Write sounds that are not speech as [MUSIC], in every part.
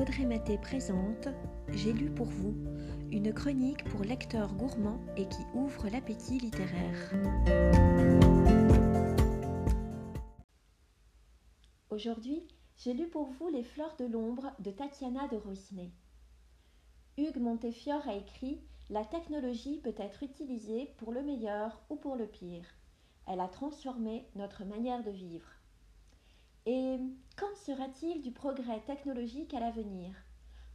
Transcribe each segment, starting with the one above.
Audrey Maté présente J'ai lu pour vous, une chronique pour lecteurs gourmands et qui ouvre l'appétit littéraire. Aujourd'hui, j'ai lu pour vous Les fleurs de l'ombre de Tatiana de Rosnay. Hugues Montefiore a écrit La technologie peut être utilisée pour le meilleur ou pour le pire. Elle a transformé notre manière de vivre. Et qu'en sera-t-il du progrès technologique à l'avenir?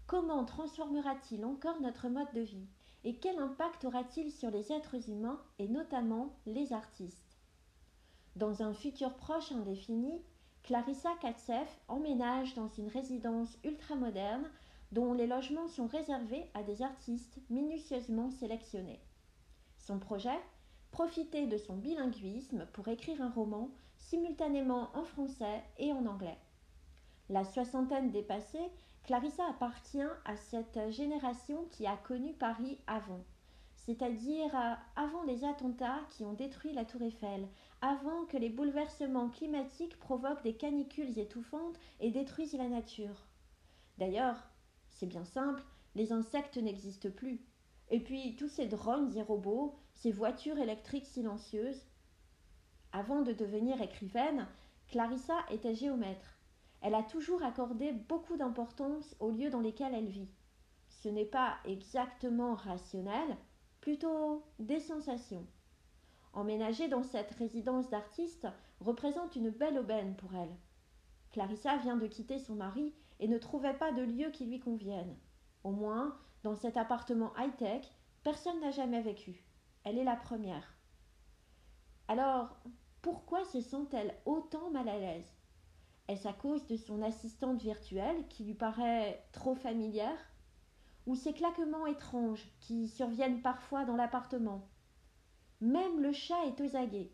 Comment transformera-t-il encore notre mode de vie? Et quel impact aura-t-il sur les êtres humains et notamment les artistes? Dans un futur proche indéfini, Clarissa Katsef emménage dans une résidence ultramoderne dont les logements sont réservés à des artistes minutieusement sélectionnés. Son projet? Profiter de son bilinguisme pour écrire un roman simultanément en français et en anglais. La soixantaine dépassée, Clarissa appartient à cette génération qui a connu Paris avant, c'est-à-dire euh, avant les attentats qui ont détruit la tour Eiffel, avant que les bouleversements climatiques provoquent des canicules étouffantes et détruisent la nature. D'ailleurs, c'est bien simple, les insectes n'existent plus. Et puis tous ces drones et robots, ces voitures électriques silencieuses, avant de devenir écrivaine, Clarissa était géomètre. Elle a toujours accordé beaucoup d'importance aux lieux dans lesquels elle vit. Ce n'est pas exactement rationnel, plutôt des sensations. Emménager dans cette résidence d'artiste représente une belle aubaine pour elle. Clarissa vient de quitter son mari et ne trouvait pas de lieu qui lui convienne. Au moins, dans cet appartement high-tech, personne n'a jamais vécu. Elle est la première. Alors, pourquoi se sent-elle autant mal à l'aise? Est-ce à cause de son assistante virtuelle qui lui paraît trop familière? Ou ces claquements étranges qui surviennent parfois dans l'appartement? Même le chat est aux aguets.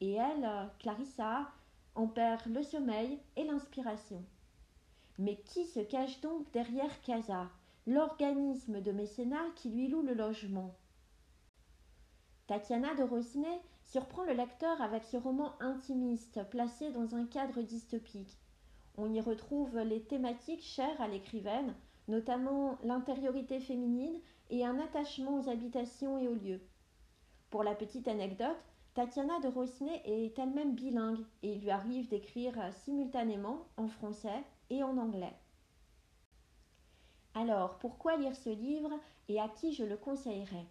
Et elle, Clarissa, en perd le sommeil et l'inspiration. Mais qui se cache donc derrière Casa, l'organisme de mécénat qui lui loue le logement? Tatiana de Rosnay surprend le lecteur avec ce roman intimiste placé dans un cadre dystopique. On y retrouve les thématiques chères à l'écrivaine, notamment l'intériorité féminine et un attachement aux habitations et aux lieux. Pour la petite anecdote, Tatiana de Rosnay est elle-même bilingue et il lui arrive d'écrire simultanément en français et en anglais. Alors, pourquoi lire ce livre et à qui je le conseillerais?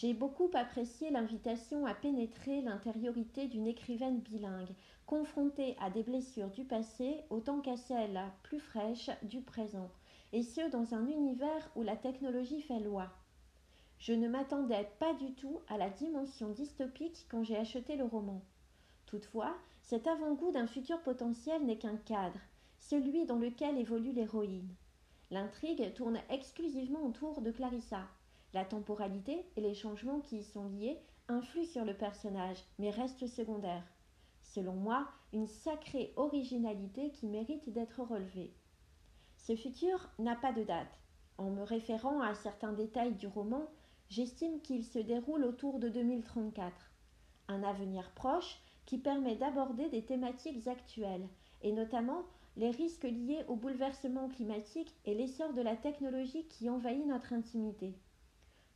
J'ai beaucoup apprécié l'invitation à pénétrer l'intériorité d'une écrivaine bilingue, confrontée à des blessures du passé autant qu'à celles plus fraîches du présent, et ce dans un univers où la technologie fait loi. Je ne m'attendais pas du tout à la dimension dystopique quand j'ai acheté le roman. Toutefois, cet avant-goût d'un futur potentiel n'est qu'un cadre, celui dans lequel évolue l'héroïne. L'intrigue tourne exclusivement autour de Clarissa, la temporalité et les changements qui y sont liés influent sur le personnage, mais restent secondaires. Selon moi, une sacrée originalité qui mérite d'être relevée. Ce futur n'a pas de date. En me référant à certains détails du roman, j'estime qu'il se déroule autour de 2034. Un avenir proche qui permet d'aborder des thématiques actuelles, et notamment les risques liés au bouleversement climatique et l'essor de la technologie qui envahit notre intimité.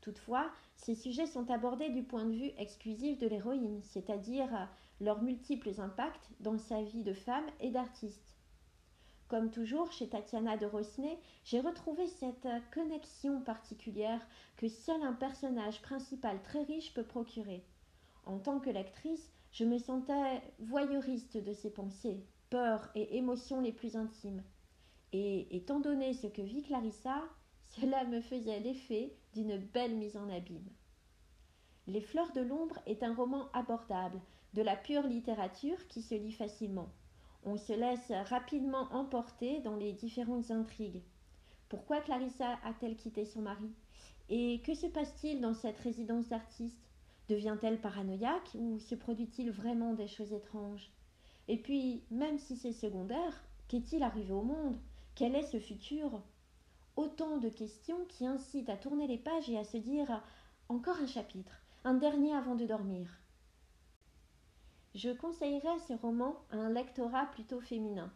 Toutefois, ces sujets sont abordés du point de vue exclusif de l'héroïne, c'est-à-dire euh, leurs multiples impacts dans sa vie de femme et d'artiste. Comme toujours chez Tatiana de Rosnay, j'ai retrouvé cette euh, connexion particulière que seul un personnage principal très riche peut procurer. En tant que lectrice, je me sentais voyeuriste de ses pensées, peurs et émotions les plus intimes. Et étant donné ce que vit Clarissa, [LAUGHS] cela me faisait l'effet d'une belle mise en abîme. Les Fleurs de l'ombre est un roman abordable, de la pure littérature qui se lit facilement. On se laisse rapidement emporter dans les différentes intrigues. Pourquoi Clarissa a-t-elle quitté son mari? Et que se passe-t-il dans cette résidence d'artiste? Devient-elle paranoïaque ou se produit-il vraiment des choses étranges? Et puis, même si c'est secondaire, qu'est-il arrivé au monde? Quel est ce futur? Autant de questions qui incitent à tourner les pages et à se dire encore un chapitre, un dernier avant de dormir. Je conseillerais ce roman à un lectorat plutôt féminin.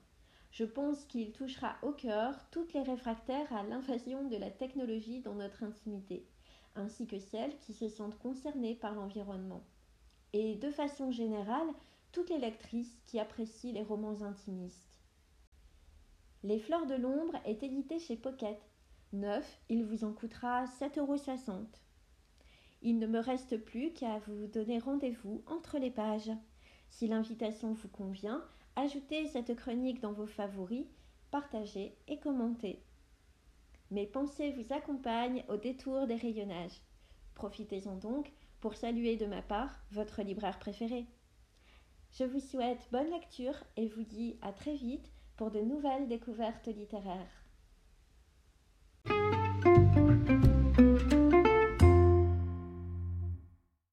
Je pense qu'il touchera au cœur toutes les réfractaires à l'invasion de la technologie dans notre intimité, ainsi que celles qui se sentent concernées par l'environnement. Et de façon générale, toutes les lectrices qui apprécient les romans intimistes. Les Fleurs de l'ombre est édité chez Pocket. Neuf, il vous en coûtera 7,60 euros. Il ne me reste plus qu'à vous donner rendez-vous entre les pages. Si l'invitation vous convient, ajoutez cette chronique dans vos favoris, partagez et commentez. Mes pensées vous accompagnent au détour des rayonnages. Profitez-en donc pour saluer de ma part votre libraire préféré. Je vous souhaite bonne lecture et vous dis à très vite pour de nouvelles découvertes littéraires.